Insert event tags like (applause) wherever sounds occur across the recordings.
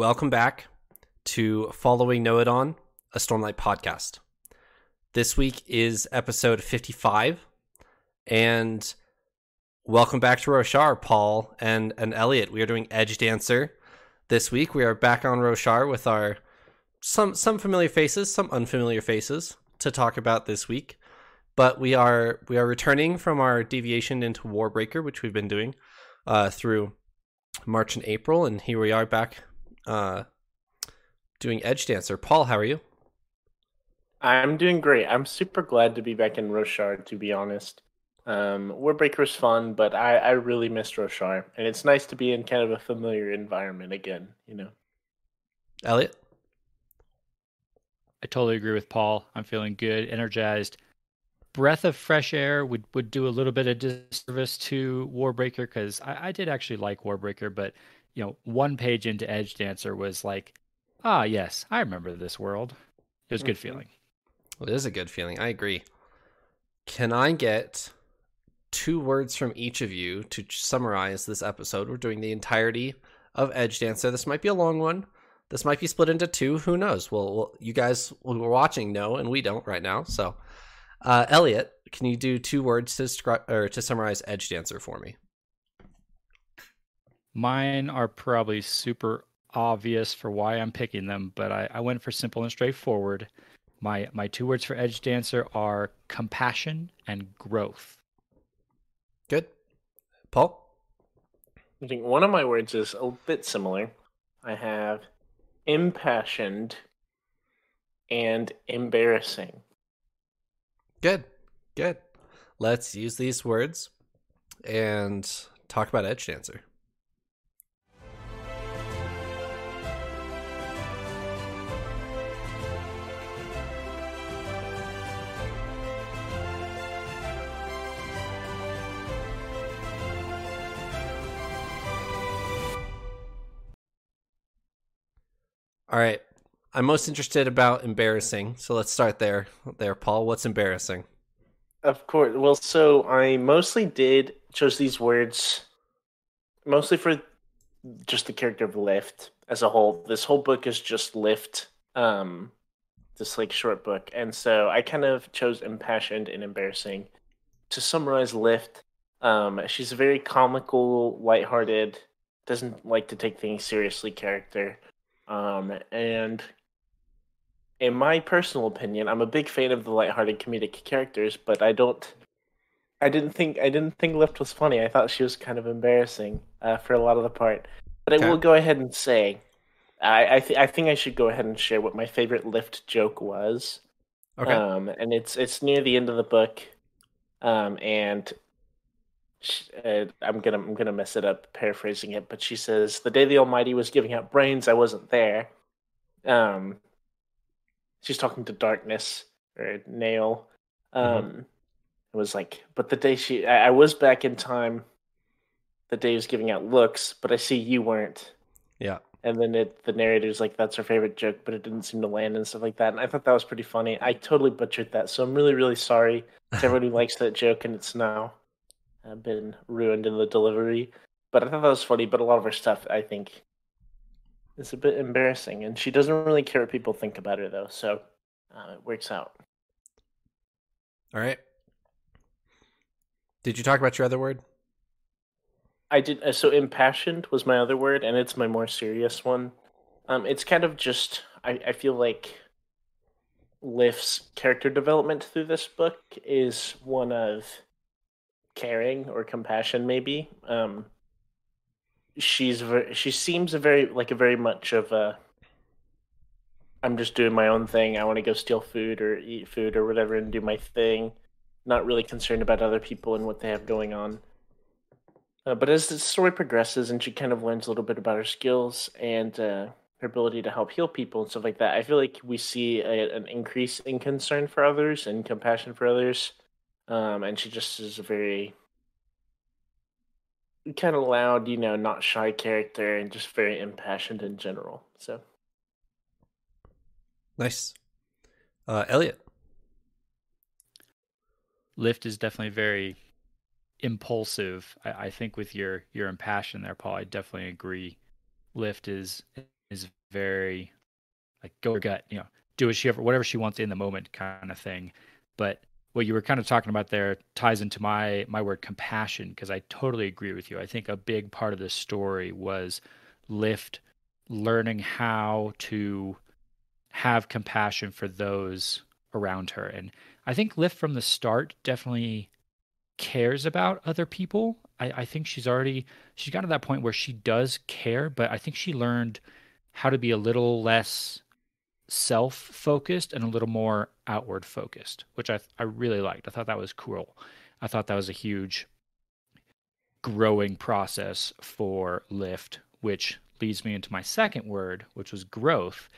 Welcome back to Following Know It On, a Stormlight podcast. This week is episode 55, and welcome back to Roshar, Paul and, and Elliot. We are doing Edge Dancer this week. We are back on Roshar with our some some familiar faces, some unfamiliar faces to talk about this week. But we are we are returning from our deviation into Warbreaker, which we've been doing uh, through March and April, and here we are back uh, doing Edge Dancer. Paul, how are you? I'm doing great. I'm super glad to be back in Roshar, to be honest. Um, Warbreaker's fun, but I, I really missed Roshar, and it's nice to be in kind of a familiar environment again, you know. Elliot? I totally agree with Paul. I'm feeling good, energized. Breath of fresh air would, would do a little bit of disservice to Warbreaker because I, I did actually like Warbreaker, but you know, one page into Edge Dancer was like, ah, yes, I remember this world. It was a good Mhm. feeling. Well, it is a good feeling. I agree. Can I get two words from each of you to summarize this episode? We're doing the entirety of Edge Dancer. This might be a long one. This might be split into two. Who knows? Well, well you guys who are watching know, and we don't right now. So, uh, Elliot, can you do two words to describe or to summarize Edge Dancer for me? Mine are probably super obvious for why I'm picking them, but I, I went for simple and straightforward. My my two words for Edge Dancer are compassion and growth. Good, Paul. I think one of my words is a bit similar. I have impassioned and embarrassing. Good, good. Let's use these words and talk about Edge Dancer. All right. I'm most interested about embarrassing. So let's start there. There, Paul. What's embarrassing? Of course. Well, so I mostly did chose these words mostly for just the character of Lift as a whole. This whole book is just Lift, um, this like short book, and so I kind of chose impassioned and embarrassing to summarize Lift. Um, she's a very comical, lighthearted, doesn't like to take things seriously character, um, and in my personal opinion, I'm a big fan of the lighthearted comedic characters, but I don't. I didn't think I didn't think Lift was funny. I thought she was kind of embarrassing uh, for a lot of the part. But Okay. I will go ahead and say, I I, th- I think I should go ahead and share what my favorite Lift joke was. Okay. Um, and it's it's near the end of the book, um, and sh uh, I'm gonna I'm gonna mess it up paraphrasing it, but she says, "The day the Almighty was giving out brains, I wasn't there." Um, she's talking to Darkness or Nale. Um, it was like, but the day she, I, I was back in time. The day he was giving out looks, but I see you weren't. yeah. And then it, the narrator's like, "That's her favorite joke," but it didn't seem to land and stuff like that. And I thought that was pretty funny. I totally butchered that, so I'm really, really sorry to everyone who likes that joke, and it's now been ruined in the delivery. But I thought that was funny. But a lot of her stuff, I think, is a bit embarrassing, and she doesn't really care what people think about her, though. So uh, it works out. All right. Did you talk about your other word? I did. Uh, so impassioned was my other word, and it's my more serious one. Um, it's kind of just. I, I feel like Lift's character development through this book is one of caring or compassion, maybe. Um, she's very. She seems a very like a very much of a. I'm just doing my own thing. I want to go steal food or eat food or whatever and do my thing. Not really concerned about other people and what they have going on. Uh, but as the story progresses and she kind of learns a little bit about her skills and uh, her ability to help heal people and stuff like that, I feel like we see a, an increase in concern for others and compassion for others. Um, and she just is a very kind of loud, you know, not shy character and just very impassioned in general. So Nice. Uh, Elliot. Lift is definitely very impulsive. I, I think with your your impassion there, Paul, I definitely agree. Lift is is very like go her gut, you know, do what she ever, whatever she wants in the moment kind of thing. But what you were kind of talking about there ties into my my word compassion because I totally agree with you. I think a big part of this story was Lift learning how to have compassion for those around her. And I think Lift from the start definitely cares about other people. I, I think she's already she's got to that point where she does care, but I think she learned how to be a little less self focused and a little more outward focused, which I I really liked. I thought that was cool. I thought that was a huge growing process for Lift, which leads me into my second word, which was growth,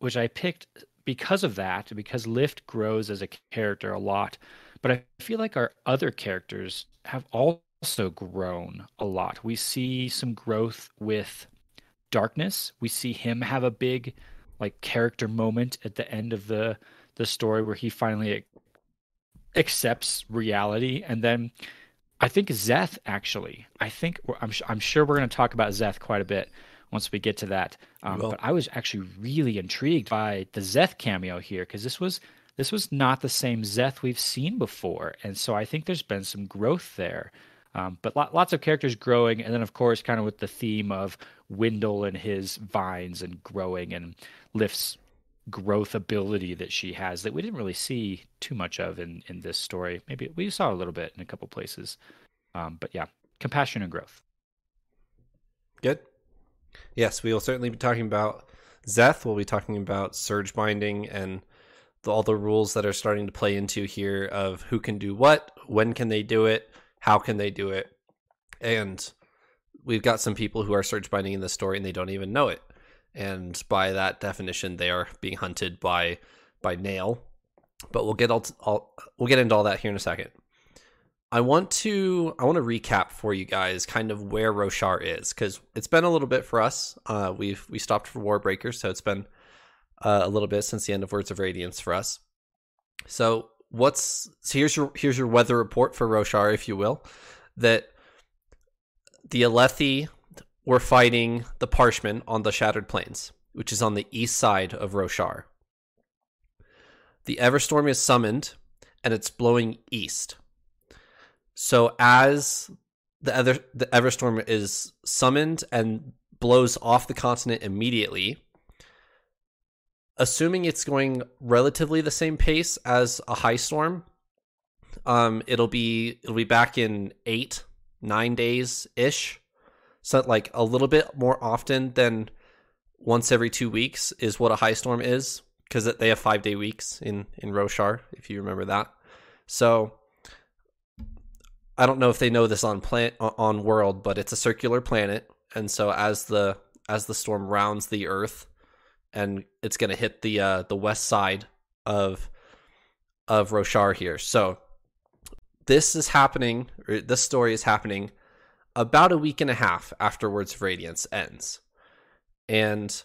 which I picked because of that, because Lift grows as a character a lot. But I feel like our other characters have also grown a lot. We see some growth with Darkness. We see him have a big like character moment at the end of the the story where he finally accepts reality and then I think Szeth actually. I think I'm I'm sure we're going to talk about Szeth quite a bit once we get to that. Um, but I was actually really intrigued by the Szeth cameo here because this was this was not the same Szeth we've seen before, and so I think there's been some growth there. Um, but lots of characters growing, and then of course, kind of with the theme of Wyndle and his vines and growing, and Lift's growth ability that she has that we didn't really see too much of in in this story. Maybe we saw a little bit in a couple places, um, but yeah, compassion and growth. Good. Yes, we will certainly be talking about Szeth. We'll be talking about surge binding and the, all the rules that are starting to play into here of who can do what, when can they do it, how can they do it, and we've got some people who are surge binding in the story and they don't even know it, and by that definition, they are being hunted by by Nale. But we'll get all, all we'll get into all that here in a second. I want to I want to recap for you guys kind of where Roshar is because it's been a little bit for us. Uh, we've we stopped for Warbreaker, so it's been uh, a little bit since the end of Words of Radiance for us. So what's so here's your here's your weather report for Roshar, if you will, that the Alethi were fighting the Parshmen on the Shattered Plains, which is on the east side of Roshar. The Everstorm is summoned, and it's blowing east so as the other the Everstorm is summoned and blows off the continent immediately, assuming it's going relatively the same pace as a high storm, um, it'll be it'll be back in eight nine days ish. So like a little bit more often than once every two weeks is what a high storm is because they have five day weeks in in Roshar if you remember that. So I don't know if they know this on plant on world, but it's a circular planet, and so as the as the storm rounds the Earth, and it's going to hit the uh, the west side of of Roshar here. So this is happening. this story is happening about a week and a half after Words of Radiance ends, and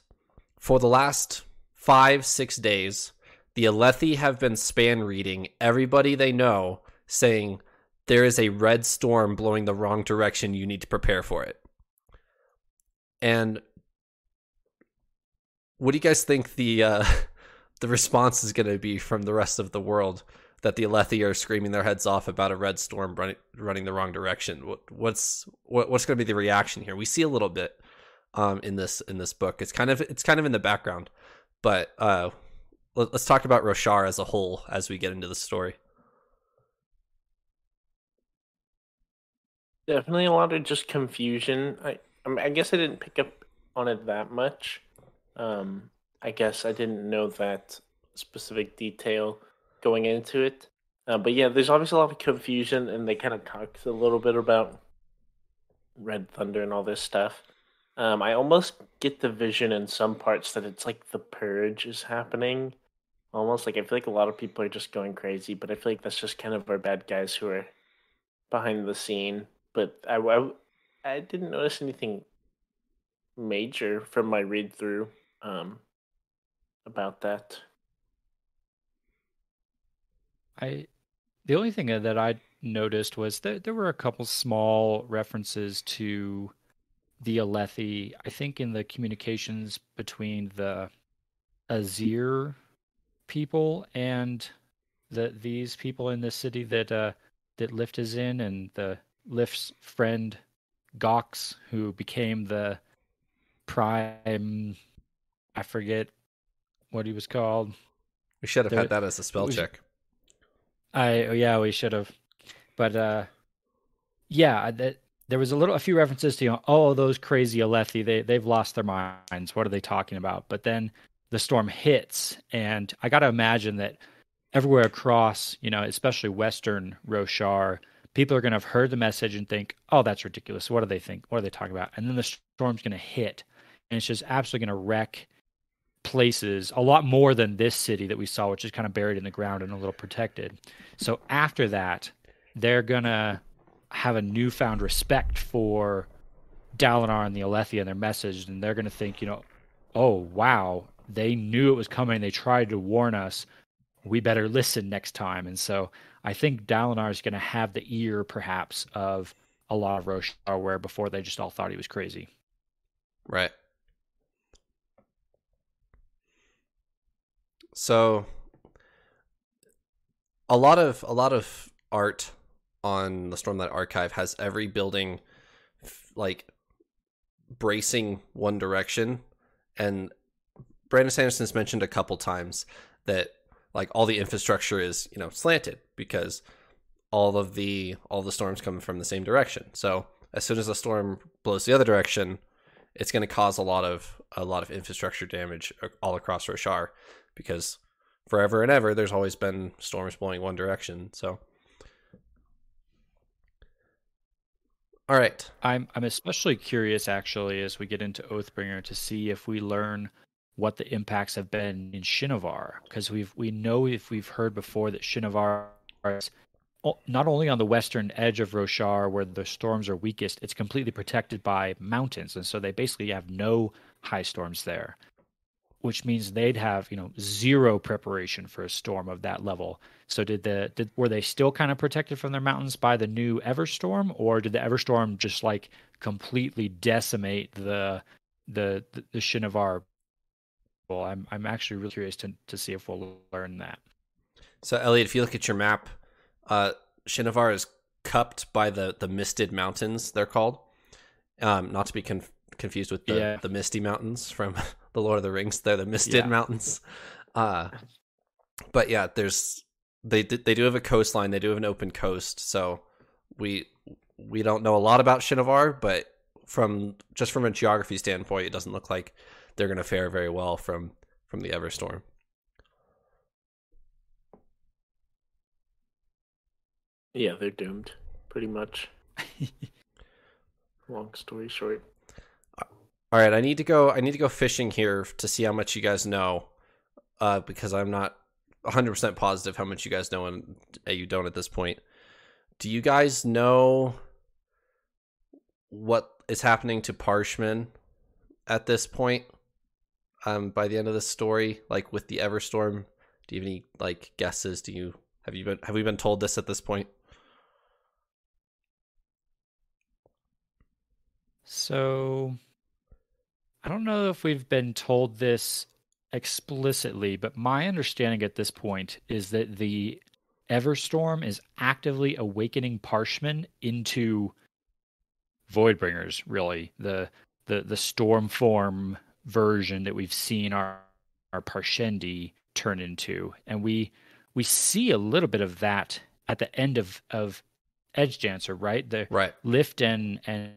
for the last five six days, the Alethi have been spanreeding everybody they know, saying there is a red storm blowing the wrong direction. You need to prepare for it. And what do you guys think the uh, (laughs) the response is going to be from the rest of the world that the Alethi are screaming their heads off about a red storm running running the wrong direction? What, what's what, what's going to be the reaction here? We see a little bit um, in this in this book. It's kind of it's kind of in the background, but uh, let, us talk about Roshar as a whole as we get into the story. Definitely a lot of just confusion. I I guess I didn't pick up on it that much. Um, I guess I didn't know that specific detail going into it. Uh, but yeah, there's obviously a lot of confusion, and they kind of talked a little bit about Red Thunder and all this stuff. Um, I almost get the vision in some parts that it's like the purge is happening. Almost like I feel like a lot of people are just going crazy, but I feel like that's just kind of our bad guys who are behind the scene but I, I, I didn't notice anything major from my read through um, about that. I the only thing that I noticed was that there were a couple small references to the Alethi. I think in the communications between the Azir people and the these people in this city that uh that Lift is in, and the Lift's friend Gox, who became the Prime. I forget what he was called. We should have There- had that as a spell we- check. I yeah, we should have, but uh, yeah, that there was a little a few references to you know, oh those crazy Alethi they they've lost their minds. What are they talking about? But then the storm hits, and I got to imagine that everywhere across, you know, especially Western Roshar, people are going to have heard the message and think, oh, that's ridiculous. What do they think? What are they talking about? And then the storm's going to hit, and it's just absolutely going to wreck places a lot more than this city that we saw, which is kind of buried in the ground and a little protected. So after that, they're gonna have a newfound respect for Dalinar and the Alethi and their message, and they're gonna think, you know, oh wow, they knew it was coming. They tried to warn us. We better listen next time. And so I think Dalinar is gonna have the ear, perhaps, of a lot of Roshar, where before they just all thought he was crazy. Right. So a lot of a lot of art on the Stormlight Archive has every building like bracing one direction and Brandon Sanderson's mentioned a couple times that like all the infrastructure is, you know, slanted because all of the all the storms come from the same direction. So as soon as a storm blows the other direction, it's going to cause a lot of a lot of infrastructure damage all across Roshar because forever and ever there's always been storms blowing one direction. So All right. I'm I'm especially curious actually as we get into Oathbringer to see if we learn what the impacts have been in Shinovar because we've we know if we've heard before that Shinovar is not only on the western edge of Roshar where the storms are weakest, it's completely protected by mountains, and so they basically have no high storms there, which means they'd have you know zero preparation for a storm of that level. So did the did were they still kind of protected from their mountains by the new Everstorm, or did the Everstorm just like completely decimate the the the, the Shinovar? Well, I'm I'm actually really curious to to see if we'll learn that. So Elliot, if you look at your map, uh Shinovar is cupped by the the misted mountains, they're called. Um not to be conf- confused with the Yeah. the misty mountains from (laughs) the Lord of the Rings. They're the misted Yeah. mountains. Uh but yeah, there's they they do have a coastline, they do have an open coast, so we we don't know a lot about Shinovar, but from just from a geography standpoint, it doesn't look like they're going to fare very well from from the Everstorm. Yeah, they're doomed, pretty much. (laughs) Long story short. All right, I need to go. I need to go fishing here to see how much you guys know, uh, because I'm not 100 percent positive how much you guys know and uh, you don't at this point. Do you guys know what is happening to Parshmen at this point? Um, by the end of the story, like with the Everstorm, do you have any like guesses? Do you have you been have we been told this at this point? So I don't know if we've been told this explicitly, but my understanding at this point is that the Everstorm is actively awakening Parshmen into Voidbringers, really. The the the storm form version that we've seen our our Parshendi turn into. And we we see a little bit of that at the end of of Edge Dancer, right? The Right. lift and and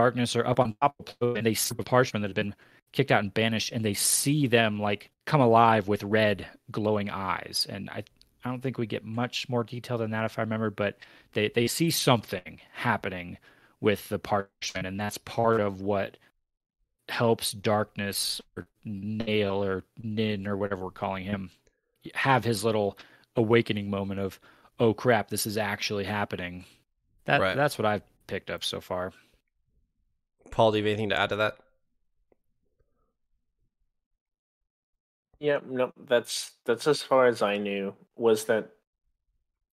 darkness are up on top of Pluto, and they see the Parshmen that have been kicked out and banished and they see them like come alive with red glowing eyes. And i i don't think we get much more detail than that if i remember but they they see something happening with the Parshmen and that's part of what helps darkness or Nale or nin or whatever we're calling him have his little awakening moment of oh crap this is actually happening. That Right. that's what i've picked up so far Paul, do you have anything to add to that? Yeah, no, that's that's as far as I knew was that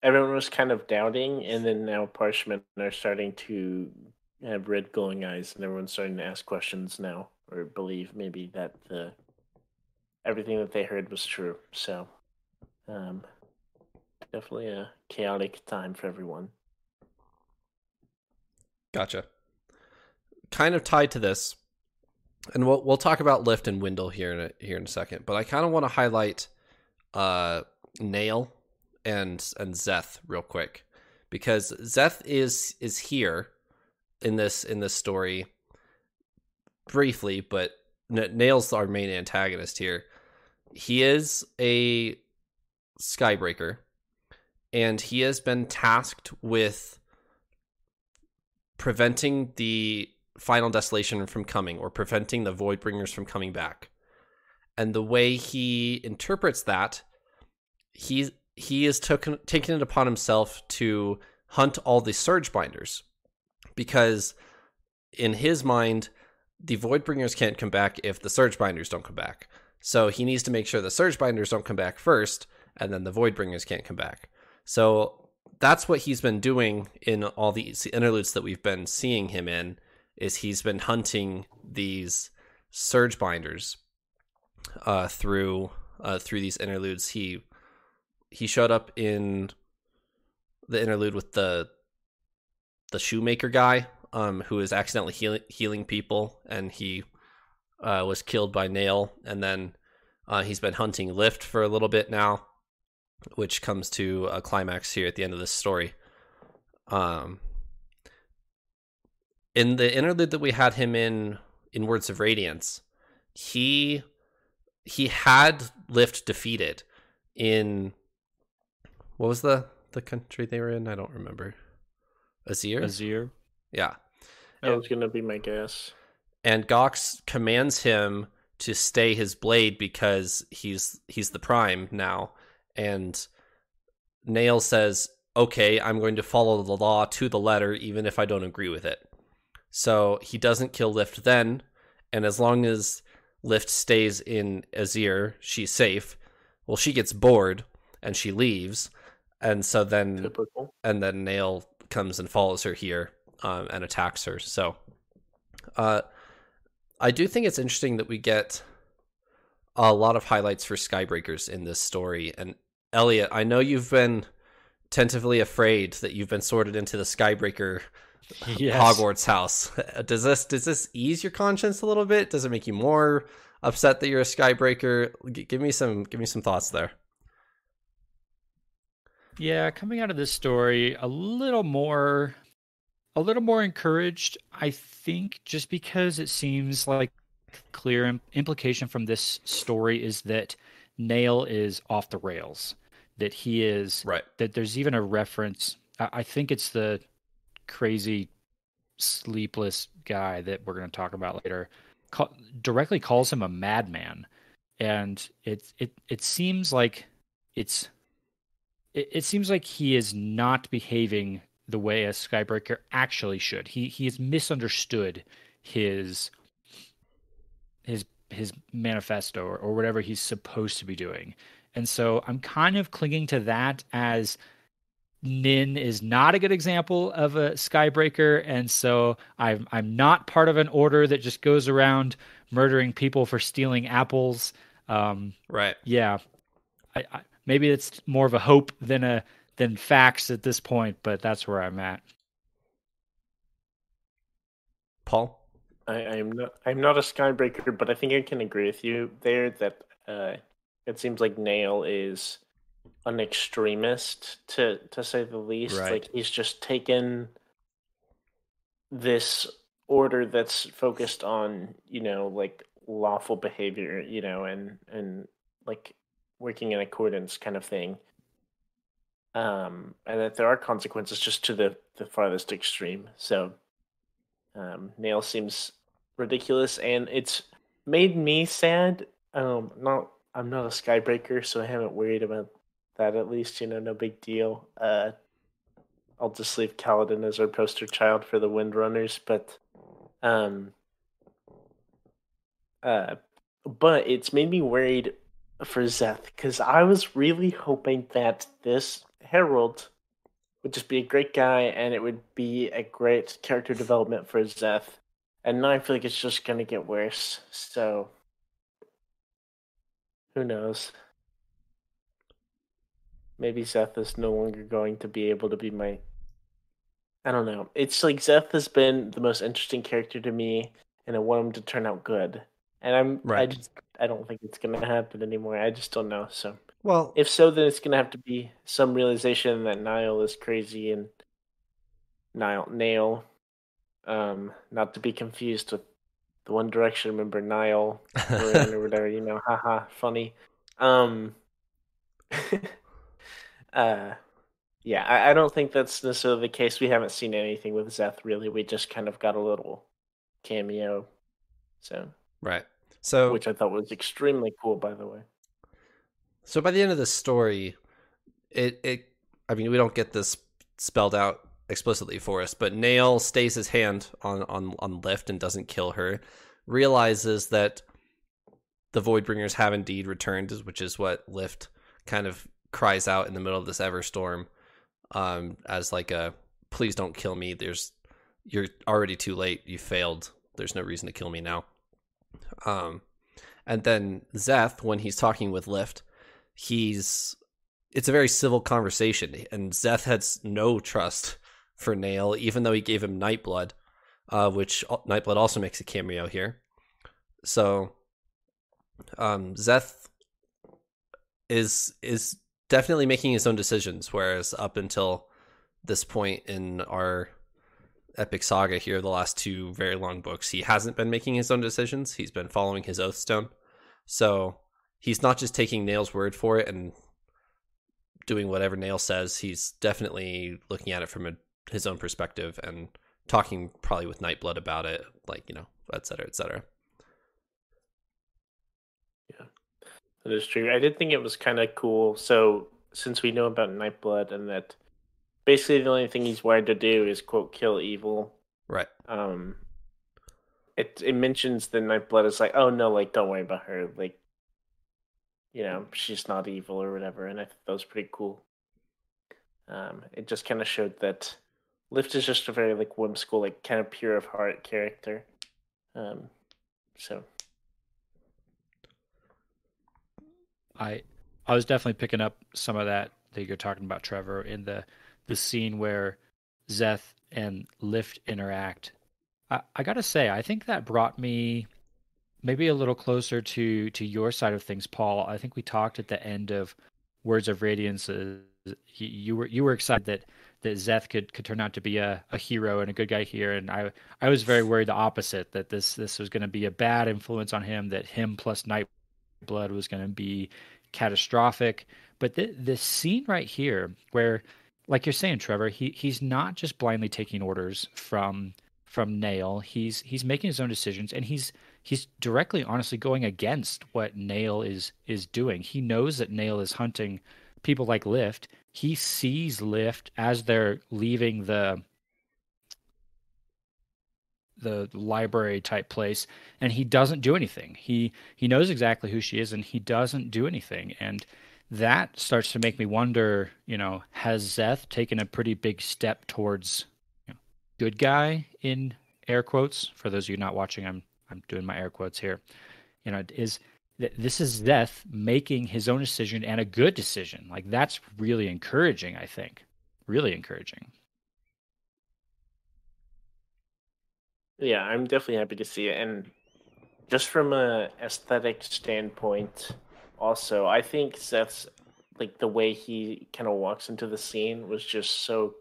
everyone was kind of doubting, and then now Parshmen are starting to have red glowing eyes, and everyone's starting to ask questions now, or believe maybe that the everything that they heard was true. So, um, definitely a chaotic time for everyone. Gotcha. Kind of tied to this, and we'll we'll talk about Lift and Wyndle here in a, here in a second. But I kind of want to highlight uh, Nale and and Szeth real quick because Szeth is is here in this in this story briefly, but Nale's our main antagonist here. He is a Skybreaker, and he has been tasked with preventing the final desolation from coming or preventing the voidbringers from coming back. And the way he interprets that he he is taken taken it upon himself to hunt all the surge binders because in his mind the voidbringers can't come back if the surge binders don't come back. So he needs to make sure the surge binders don't come back first and then the voidbringers can't come back. So that's what he's been doing in all these interludes that we've been seeing him in is he's been hunting these surge binders uh, through uh, through these interludes. He he showed up in the interlude with the the shoemaker guy um, who is accidentally healing people, and he uh, was killed by Nale, and then uh, he's been hunting Lift for a little bit now, which comes to a climax here at the end of this story. Um, in the interlude that we had him in in Words of Radiance, he he had Lift defeated in what was the the country they were in? I don't remember. Azir. Azir. Yeah. That was gonna be my guess. And Gox commands him to stay his blade because he's he's the prime now. And Nale says, "Okay, I'm going to follow the law to the letter, even if I don't agree with it." So he doesn't kill Lift then, and as long as Lift stays in Azir, she's safe. Well, she gets bored and she leaves, and so then Typical. and then Nale comes and follows her here um, and attacks her. So, uh, I do think it's interesting that we get a lot of highlights for Skybreakers in this story. And Elliot, I know you've been tentatively afraid that you've been sorted into the Skybreaker (laughs) Yes. Hogwarts house. (laughs) Does this does this ease your conscience a little bit? Does it make you more upset that you're a Skybreaker? G- give me some give me some thoughts there. Yeah, coming out of this story, a little more, a little more encouraged. I think just because it seems like clear im- implication from this story is that Nale is off the rails. That he is Right. that there's even a reference. I, I think it's the crazy sleepless guy that we're going to talk about later. Call, directly calls him a madman, and it it it seems like it's it, it seems like he is not behaving the way a Skybreaker actually should. He he has misunderstood his his his manifesto or, or whatever he's supposed to be doing. And so I'm kind of clinging to that as Nin is not a good example of a Skybreaker, and so I'm I'm not part of an order that just goes around murdering people for stealing apples. Um, Right. yeah, I, I, maybe it's more of a hope than a than facts at this point, but that's where I'm at. Paul? I, I'm not I'm not a skybreaker, but I think I can agree with you there that uh, it seems like Nale is an extremist to to say the least. Right. Like he's just taken this order that's focused on, you know, like lawful behavior, you know, and and like working in accordance kind of thing. Um, and that there are consequences just to the the farthest extreme. So um, Nale seems ridiculous, and it's made me sad. Um, not I'm not a skybreaker, so I haven't worried about that. At least you know, no big deal. Uh, I'll just leave Kaladin as our poster child for the Windrunners, but um, uh, but it's made me worried for Szeth because I was really hoping that this Herald would just be a great guy, and it would be a great character development for Szeth. And now I feel like it's just gonna get worse. So who knows? Maybe Szeth is no longer going to be able to be my. I don't know. It's like Szeth has been the most interesting character to me, and I want him to turn out good. And I'm right. I just I don't think it's gonna happen anymore. I just don't know. So well, if so, then it's gonna have to be some realization that Niall is crazy and Niall Nale, um, not to be confused with the One Direction member Niall (laughs) or whatever. You know, haha, funny. Um, (laughs) uh, yeah, I, I don't think that's necessarily the case. We haven't seen anything with Szeth really. We just kind of got a little cameo. So right. So which I thought was extremely cool, by the way. So by the end of the story, it it I mean we don't get this spelled out explicitly for us, but Nale stays his hand on on on Lift and doesn't kill her. Realizes that the Voidbringers have indeed returned, which is what Lift kind of cries out in the middle of this Everstorm, um, as like a please don't kill me. There's you're already too late. You failed. There's no reason to kill me now. Um, and then Szeth, when he's talking with Lift, he's it's a very civil conversation, and Szeth has no trust for Nale, even though he gave him Nightblood, uh, which Nightblood also makes a cameo here. So, um, Szeth is is definitely making his own decisions, whereas up until this point in our epic saga here, the last two very long books, he hasn't been making his own decisions. He's been following his oathstone. So he's not just taking Nale's word for it and doing whatever Nale says. He's definitely looking at it from a, his own perspective and talking probably with Nightblood about it, like, you know, et cetera, et cetera. Yeah, that is true. I did think it was kind of cool. So, since we know about Nightblood and that basically the only thing he's wired to do is, quote, kill evil. Right. Um, it it mentions the Nightblood is like, oh no, like don't worry about her, like you know, she's not evil or whatever, and I thought that was pretty cool. Um, it just kind of showed that Lift is just a very like whimsical, like kind of pure of heart character. Um, so I I was definitely picking up some of that that you're talking about, Trevor, in the the scene where Szeth and Lift interact I, I gotta say, I think that brought me maybe a little closer to to your side of things, Paul. I think we talked at the end of Words of Radiance. Uh, you were you were excited that that Szeth could could turn out to be a, a hero and a good guy here, and I I was very worried the opposite that this this was going to be a bad influence on him. That him plus Nightblood was going to be catastrophic. But the the scene right here, where like you're saying, Trevor, he he's not just blindly taking orders from from Nale. He's he's making his own decisions and he's he's directly honestly going against what Nale is is doing. He knows that Nale is hunting people like Lift. He sees Lift as they're leaving the the library type place and he doesn't do anything. He he knows exactly who she is and he doesn't do anything and that starts to make me wonder, you know, has Szeth taken a pretty big step towards good guy in air quotes. For those of you not watching, I'm I'm doing my air quotes here. You know, is this is Szeth making his own decision and a good decision. Like that's really encouraging. I think, really encouraging. Yeah, I'm definitely happy to see it, and just from a aesthetic standpoint, also, I think Szeth's like the way he kind of walks into the scene was just so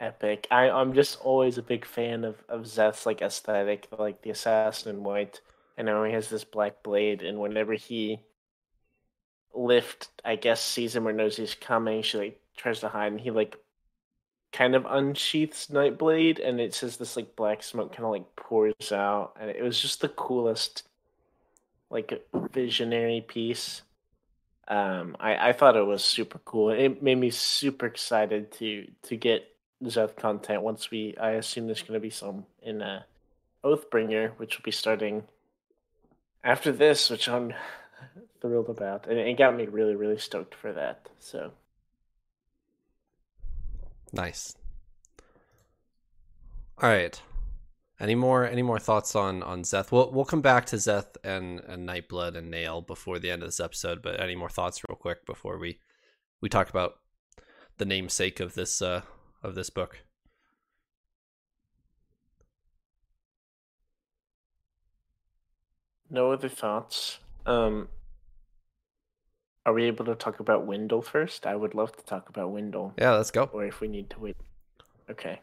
epic. I I'm just always a big fan of of Szeth's like aesthetic, like the assassin in white. And now he has this black blade, and whenever he lift, I guess sees him or knows he's coming, she like tries to hide, and he like kind of unsheaths Nightblade, and it says this like black smoke kind of like pours out, and it was just the coolest, like visionary piece. Um, I I thought it was super cool. It made me super excited to to get Szeth content once we. I assume there's going to be some in uh, Oathbringer, which will be starting after this, which I'm (laughs) thrilled about, and it got me really, really stoked for that. So, Nice. All right. Any more any more thoughts on on Szeth? We'll we'll come back to Szeth and and Nightblood and Nale before the end of this episode. But any more thoughts, real quick, before we we talk about the namesake of this uh of this book? No other thoughts. Um, are we able to talk about Wyndle first? I would love to talk about Wyndle. Yeah, let's go. Or if we need to wait. Okay.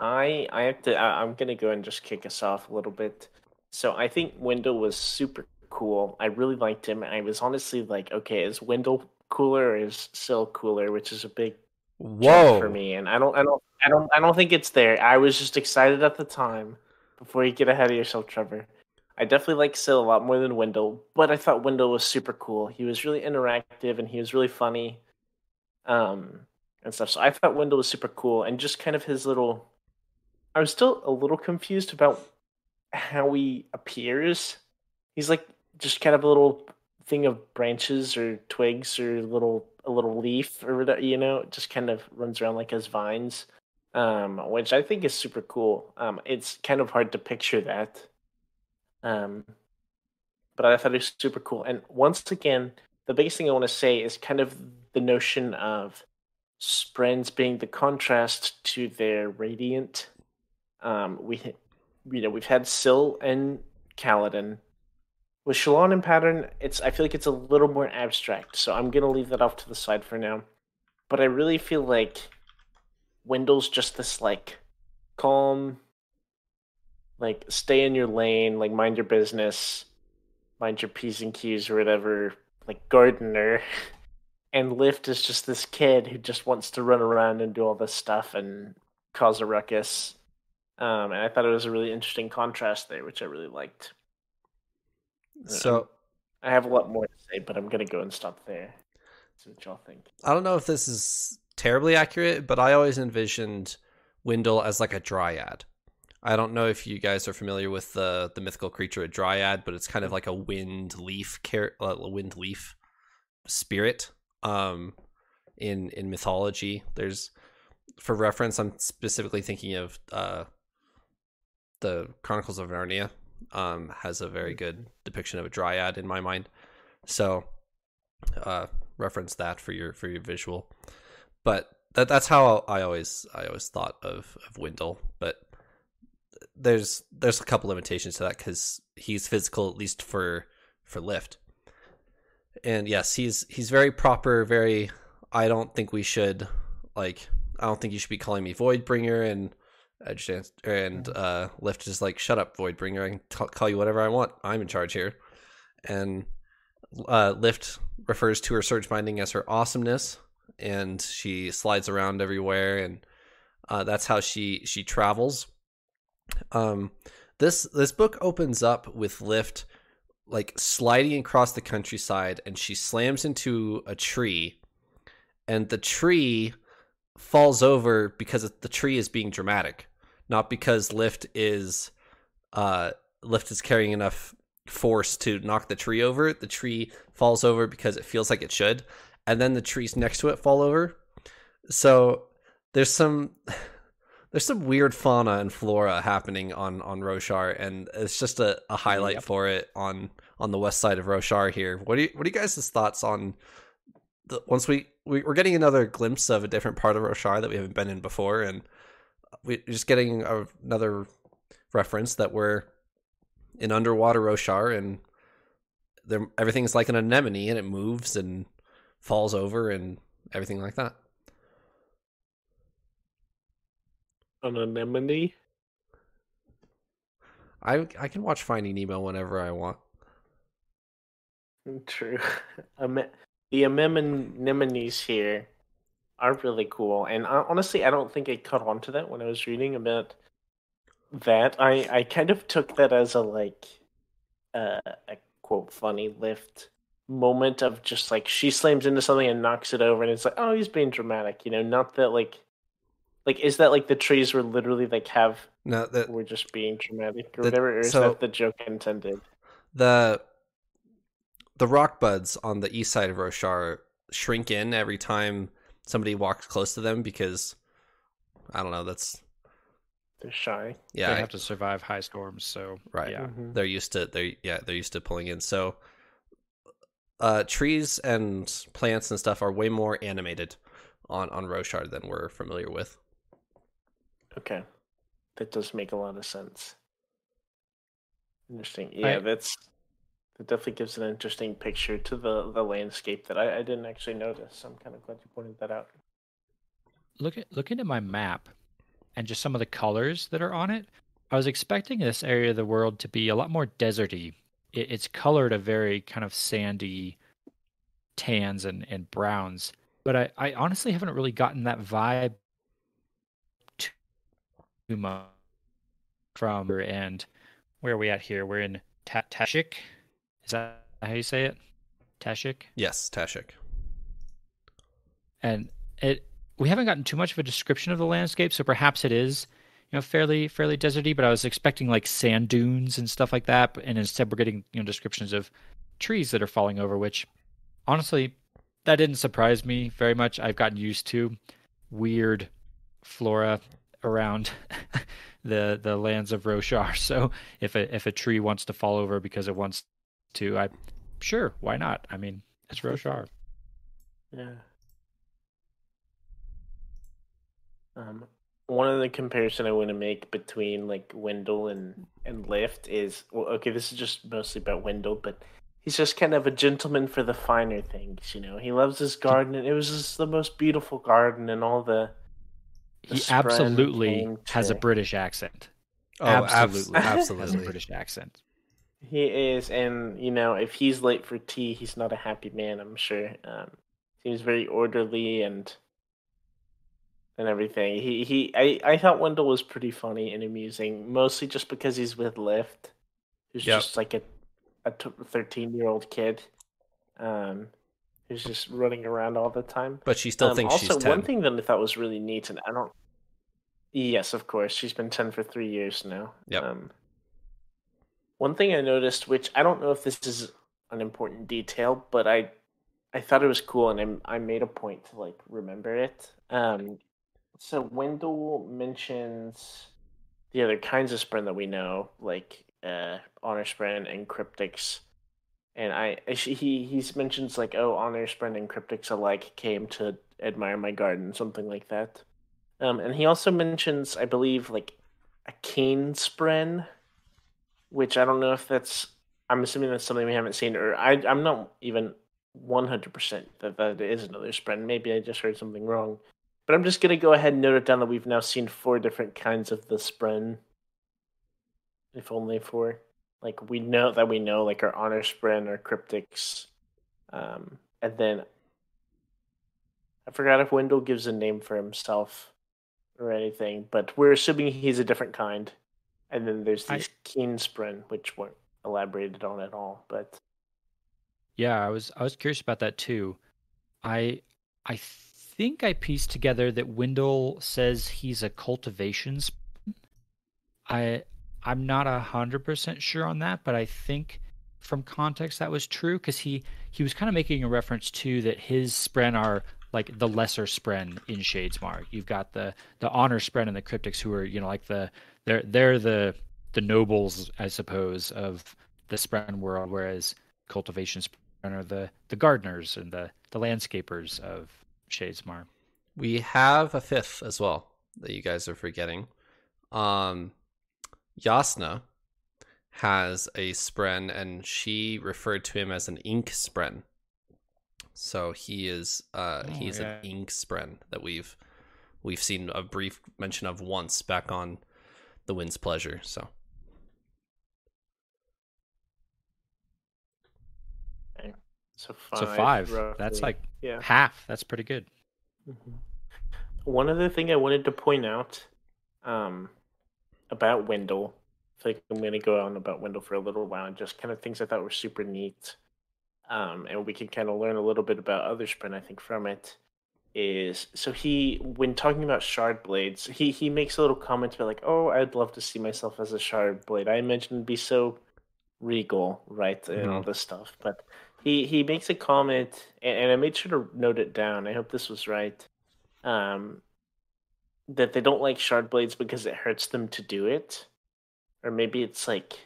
I I have to. I, I'm gonna go and just kick us off a little bit. So I think Wyndle was super cool. I really liked him. I was honestly like, okay, is Wyndle cooler or is Syl cooler? Which is a big Whoa for me. And I don't, I don't, I don't, I don't think it's there. I was just excited at the time. Before you get ahead of yourself, Trevor. I definitely like Syl a lot more than Wyndle, but I thought Wyndle was super cool. He was really interactive and he was really funny, um, and stuff. So I thought Wyndle was super cool, and just kind of his little. I was still a little confused about how he appears. He's like just kind of a little thing of branches or twigs or little a little leaf or whatever, you know, just kind of runs around like as vines, um, which I think is super cool. Um, it's kind of hard to picture that. Um, but I thought it was super cool. And once again, the biggest thing I want to say is kind of the notion of Sprenz being the contrast to their radiant. Um, we, you know, we've had Syl and Kaladin. With Shallan and Pattern, it's I feel like it's a little more abstract, so I'm gonna leave that off to the side for now. But I really feel like Wyndle's just this like calm, like stay in your lane, like mind your business, mind your p's and q's or whatever, like gardener. (laughs) And Lift is just this kid who just wants to run around and do all this stuff and cause a ruckus. Um, and I thought it was a really interesting contrast there, which I really liked. So I have a lot more to say, but I'm gonna go and stop there. See what y'all think. I don't know if this is terribly accurate, but I always envisioned Wyndle as like a dryad. I don't know if you guys are familiar with the the mythical creature a dryad, but it's kind of like a wind leaf car- uh, wind leaf spirit. Um, in in mythology, there's for reference, I'm specifically thinking of uh, the Chronicles of Narnia. Um, has a very good depiction of a dryad in my mind. So, uh, reference that for your for your visual. But that that's how I always I always thought of of Wyndle. But there's there's a couple limitations to that because he's physical at least for for lift. And yes, he's he's very proper. Very. I don't think we should like. I don't think you should be calling me Voidbringer and Edge and uh, Lift is like, "Shut up, Voidbringer. I can t- call you whatever I want. I'm in charge here." And uh, Lift refers to her surge binding as her awesomeness, and she slides around everywhere, and uh, that's how she she travels. Um, this this book opens up with Lift like sliding across the countryside, and she slams into a tree, and the tree falls over because the tree is being dramatic, not because Lift is uh Lift is carrying enough force to knock the tree over. The tree falls over because it feels like it should, and then the trees next to it fall over. So there's some there's some weird fauna and flora happening on on Roshar, and it's just a, a highlight Yep. for it on on the west side of Roshar here. What do you what are you guys' thoughts on the once we, we we're getting another glimpse of a different part of Roshar that we haven't been in before, and we're just getting a, another reference that we're in underwater Roshar, and there everything's like an anemone, and it moves and falls over and everything like that. An anemone. I I can watch Finding Nemo whenever I want. (laughs) True. (laughs) Ame- the anemones here are really cool, and uh, honestly, I don't think I caught on to that when I was reading about that. I I kind of took that as a like uh, a quote funny lift moment of just like she slams into something and knocks it over, and it's like oh he's being dramatic, you know, not that like. Like is that like the trees were literally like have No, that were just being dramatic or The- whatever, or is so- that the joke intended? the the rock buds on the east side of Roshar shrink in every time somebody walks close to them because I don't know. That's They're shy. yeah. they have to survive high storms. So Right. yeah, Mhm. they're used to they're yeah they're used to pulling in so uh trees and plants and stuff are way more animated on on roshar than we're familiar with Okay, that does make a lot of sense. Interesting. Yeah, I- that's that definitely gives an interesting picture to the the landscape that I, I didn't actually notice. I'm kind of glad you pointed that out. look at looking at my map and just some of the colors that are on it. I was expecting this area of the world to be a lot more deserty. It, it's colored a very kind of sandy tans and, and browns, but I, I honestly haven't really gotten that vibe much from and where are we at here? We're in Ta- Tashikk. Is that how you say it? Tashikk? yes tashikk and it we haven't gotten too much of a description of the landscape so perhaps it is you know fairly fairly deserty but i was expecting like sand dunes and stuff like that and instead we're getting you know descriptions of trees that are falling over which honestly that didn't surprise me very much i've gotten used to weird flora around (laughs) the the lands of roshar (laughs) so if a if a tree wants to fall over because it wants to i sure why not i mean it's roshar Yeah. Um, one of the comparison I want to make between like Wyndle and and Lift is well, okay. This is just mostly about Wyndle, but he's just kind of a gentleman for the finer things. You know, he loves his garden, and it was just the most beautiful garden, and all the. The he absolutely has a British accent. oh abs- absolutely, has a British accent. He is, and you know, if he's late for tea, he's not a happy man. I'm sure. Um, seems very orderly and and everything. He he. I I thought Wyndle was pretty funny and amusing, mostly just because he's with Lift, who's Yep. just like a a thirteen year old kid, um, who's just running around all the time. but she still Um, thinks also, she's 10 one thing that I thought was really neat, and I don't. Yes, of course, she's been ten for three years now. Yep. Um, one thing I noticed, which I don't know if this is an important detail, but I, I thought it was cool, and I, I made a point to like remember it. Um, so Wyndle mentions the other kinds of spren that we know, like uh, honor spren and cryptics. And I, he he's mentions like oh honor spren and cryptics alike came to admire my garden something like that, um and he also mentions I believe like a cane spren, which I don't know if that's I'm assuming that's something we haven't seen or I I'm not even one hundred percent that that is another spren. Maybe I just heard something wrong, but I'm just gonna go ahead and note it down that we've now seen four different kinds of the spren. If only four like we know that we know like our honor spren our cryptics um and then i forgot if wyndle gives a name for himself or anything but we're assuming he's a different kind and then there's I- these keen spren which weren't elaborated on at all but Yeah, I was I was curious about that too. I I think I pieced together that Wyndle says he's a cultivation. sp- I I'm not a hundred percent sure on that, but I think from context that was true because he he was kind of making a reference to that his spren are like the lesser spren in Shadesmar. You've got the the honor spren and the cryptics who are you know like the they're they're the the nobles I suppose of the spren world, whereas cultivation spren are the the gardeners and the the landscapers of Shadesmar. we have a fifth as well that you guys are forgetting um yasnah has a spren and she referred to him as an ink spren so he is uh Oh, he's yeah. an ink spren that we've we've seen a brief mention of once back on the wind's pleasure so so five so five. That's like yeah half. That's pretty good. Mhm. One other thing I wanted to point out um, about Wyndle, I think I'm going to go on about Wyndle for a little while, and just kind of things I thought were super neat. Um, and we can kind of learn a little bit about other spren, I think, from it. Is so he, when talking about shard blades, he he makes a little comment about like, oh, I'd love to see myself as a shard blade. I imagine it'd be so regal, right, and all this stuff. But he he makes a comment, and, and I made sure to note it down. I hope this was right. um, that they don't like shard blades because it hurts them to do it, or maybe it's like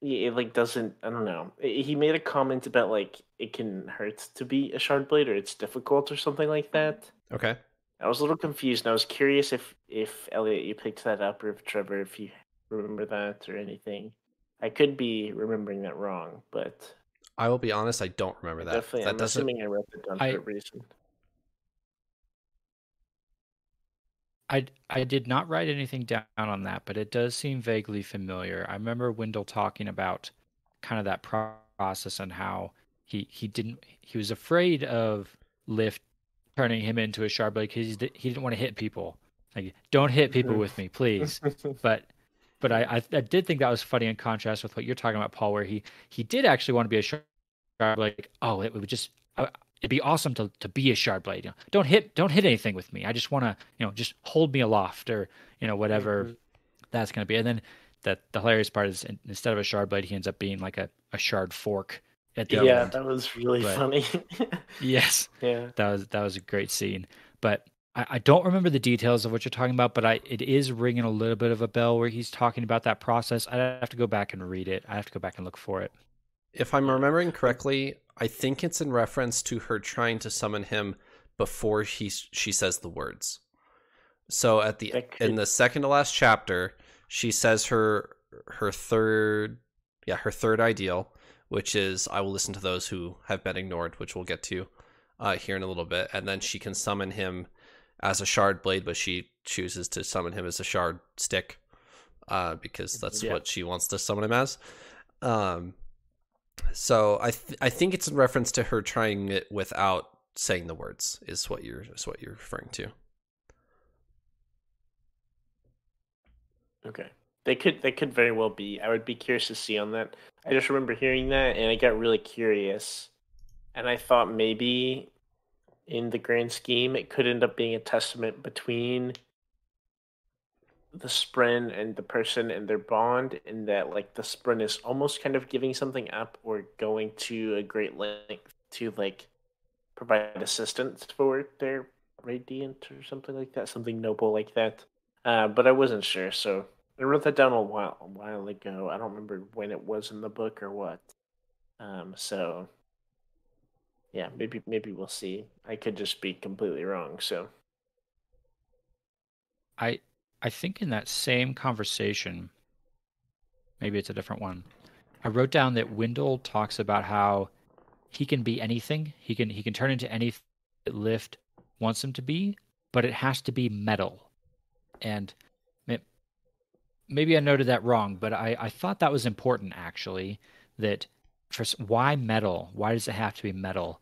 it like doesn't. I don't know. He made a comment about like it can hurt to be a shard blade or it's difficult or something like that. Okay. I was a little confused, and I was curious if if Elliot you picked that up, or if Trevor, if you remember that or anything. I could be remembering that wrong, but I will be honest, I don't remember that. definitely, that I'm doesn't. assuming I wrote it down I- for a reason. I I did not write anything down on that, but it does seem vaguely familiar. I remember Wyndle talking about kind of that process and how he he didn't he was afraid of Lift turning him into a blade because he, he didn't want to hit people. Like, don't hit people with me, please. Mm-hmm. but but I, I I did think that was funny in contrast with what you're talking about, Paul, where he he did actually want to be a blade. Like, oh, it would just it'd be awesome to to be a shard blade. You know, don't hit don't hit anything with me. I just want to you know just hold me aloft or you know whatever Mhm. that's gonna be. And then that the hilarious part is instead of a shard blade, he ends up being like a, a shard fork at the yeah, that was really But- funny. (laughs) Yes, yeah. that was that was a great scene. But I, I don't remember the details of what you're talking about, but I it is ringing a little bit of a bell where he's talking about that process. I have to go back and read it. I have to go back and look for it. If I'm remembering correctly, I think it's in reference to her trying to summon him before he she says the words. So at the in the second to last chapter, she says her her third yeah, her third ideal, which is I will listen to those who have been ignored, which we'll get to uh, here in a little bit, and then she can summon him as a shard blade, but she chooses to summon him as a shard stick uh, because that's Yeah. what she wants to summon him as. Um, so I th- I think it's in reference to her trying it without saying the words is what you're is what you're referring to. Okay. They could they could very well be. I would be curious to see on that. I just remember hearing that and I got really curious. And I thought maybe in the grand scheme it could end up being a testament between the Spren and the person and their bond in that like the Spren is almost kind of giving something up or going to a great length to like provide assistance for their radiant or something like that, something noble like that. Uh, but I wasn't sure, so I wrote that down a while a while ago. I don't remember when it was in the book or what. Um, so yeah, maybe maybe we'll see. I could just be completely wrong. So I I think in that same conversation, maybe it's a different one. I wrote down that Wyndle talks about how he can be anything. He can he can turn into anything that Lift wants him to be, but it has to be metal. And may- maybe I noted that wrong, but I, I thought that was important actually. That for why metal? Why does it have to be metal?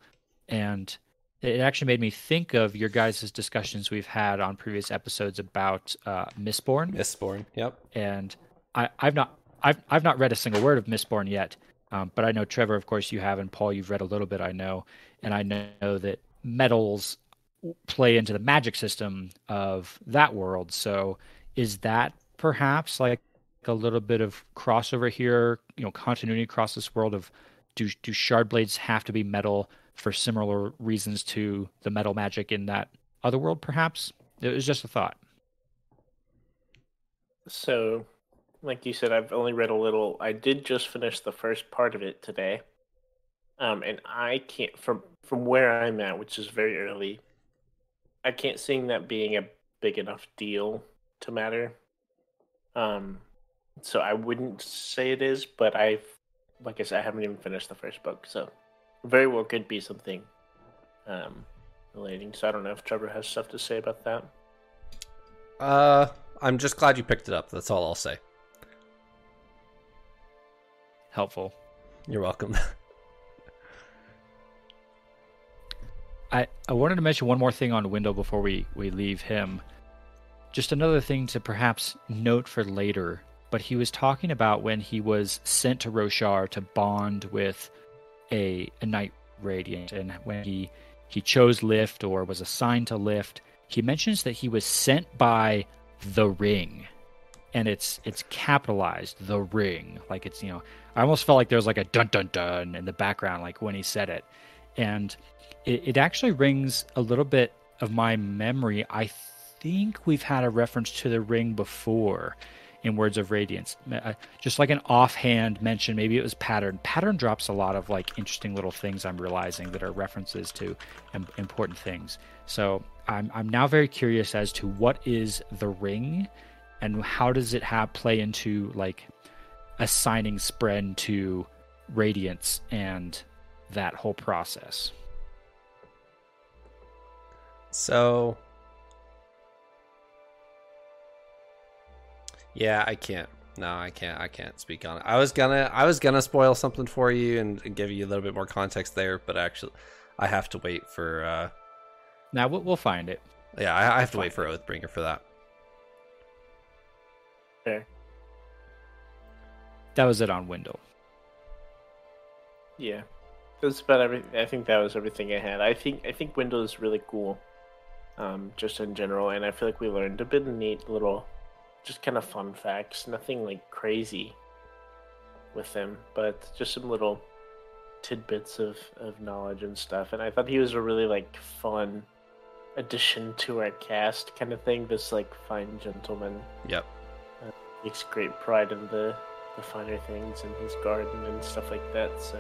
And it actually made me think of your guys' discussions we've had on previous episodes about uh, Mistborn, Mistborn. Yep. and I, I've not I've I've not read a single word of Mistborn yet, um, but I know Trevor, of course, you have, and Paul, you've read a little bit. I know, and I know that metals play into the magic system of that world. So, is that perhaps like a little bit of crossover here? You know, continuity across this world of do do shard blades have to be metal for similar reasons to the metal magic in that other world? Perhaps it was just a thought. so like you said, I've only read a little. I did just finish the first part of it today. Um, and I can't from from where I'm at, which is very early. I can't see that being a big enough deal to matter. Um, so I wouldn't say it is, but I've, like I said, I haven't even finished the first book, so very well could be something um, relating. So I don't know if Trevor has stuff to say about that. Uh, I'm just glad you picked it up. That's all I'll say. Helpful. You're welcome. (laughs) I, I wanted to mention one more thing on Wyndle before we, we leave him. Just another thing to perhaps note for later, but he was talking about when he was sent to Roshar to bond with a, a Knight Radiant, and when he, he chose Lift or was assigned to Lift, he mentions that he was sent by the Ring. And it's it's capitalized, the ring. Like it's, you know, I almost felt like there was like a dun dun dun in the background, like when he said it and it, it actually rings a little bit of my memory. I think we've had a reference to the ring before in Words of Radiance. Uh, just like an offhand mention, maybe it was Pattern. Pattern drops a lot of like interesting little things I'm realizing that are references to important things. So I'm I'm now very curious as to what is the ring, and how does it have play into like assigning Spren to Radiance and that whole process. So Yeah, I can't. No, I can't. I can't speak on it. I was gonna, I was gonna spoil something for you and, and give you a little bit more context there, but actually, I have to wait for. uh Now we'll, we'll find it. Yeah, I, I have to wait for Oathbringer for that. Fair. That was it on Wyndle. Yeah, that's about every. I think that was everything I had. I think I think Wyndle is really cool, um, just in general, and I feel like we learned a bit of neat little just kind of fun facts. Nothing like crazy with him, but just some little tidbits of, of knowledge and stuff. And I thought he was a really like fun addition to our cast kind of thing. This like fine gentleman. Yep. Uh, takes great pride in the the finer things in his garden and stuff like that. So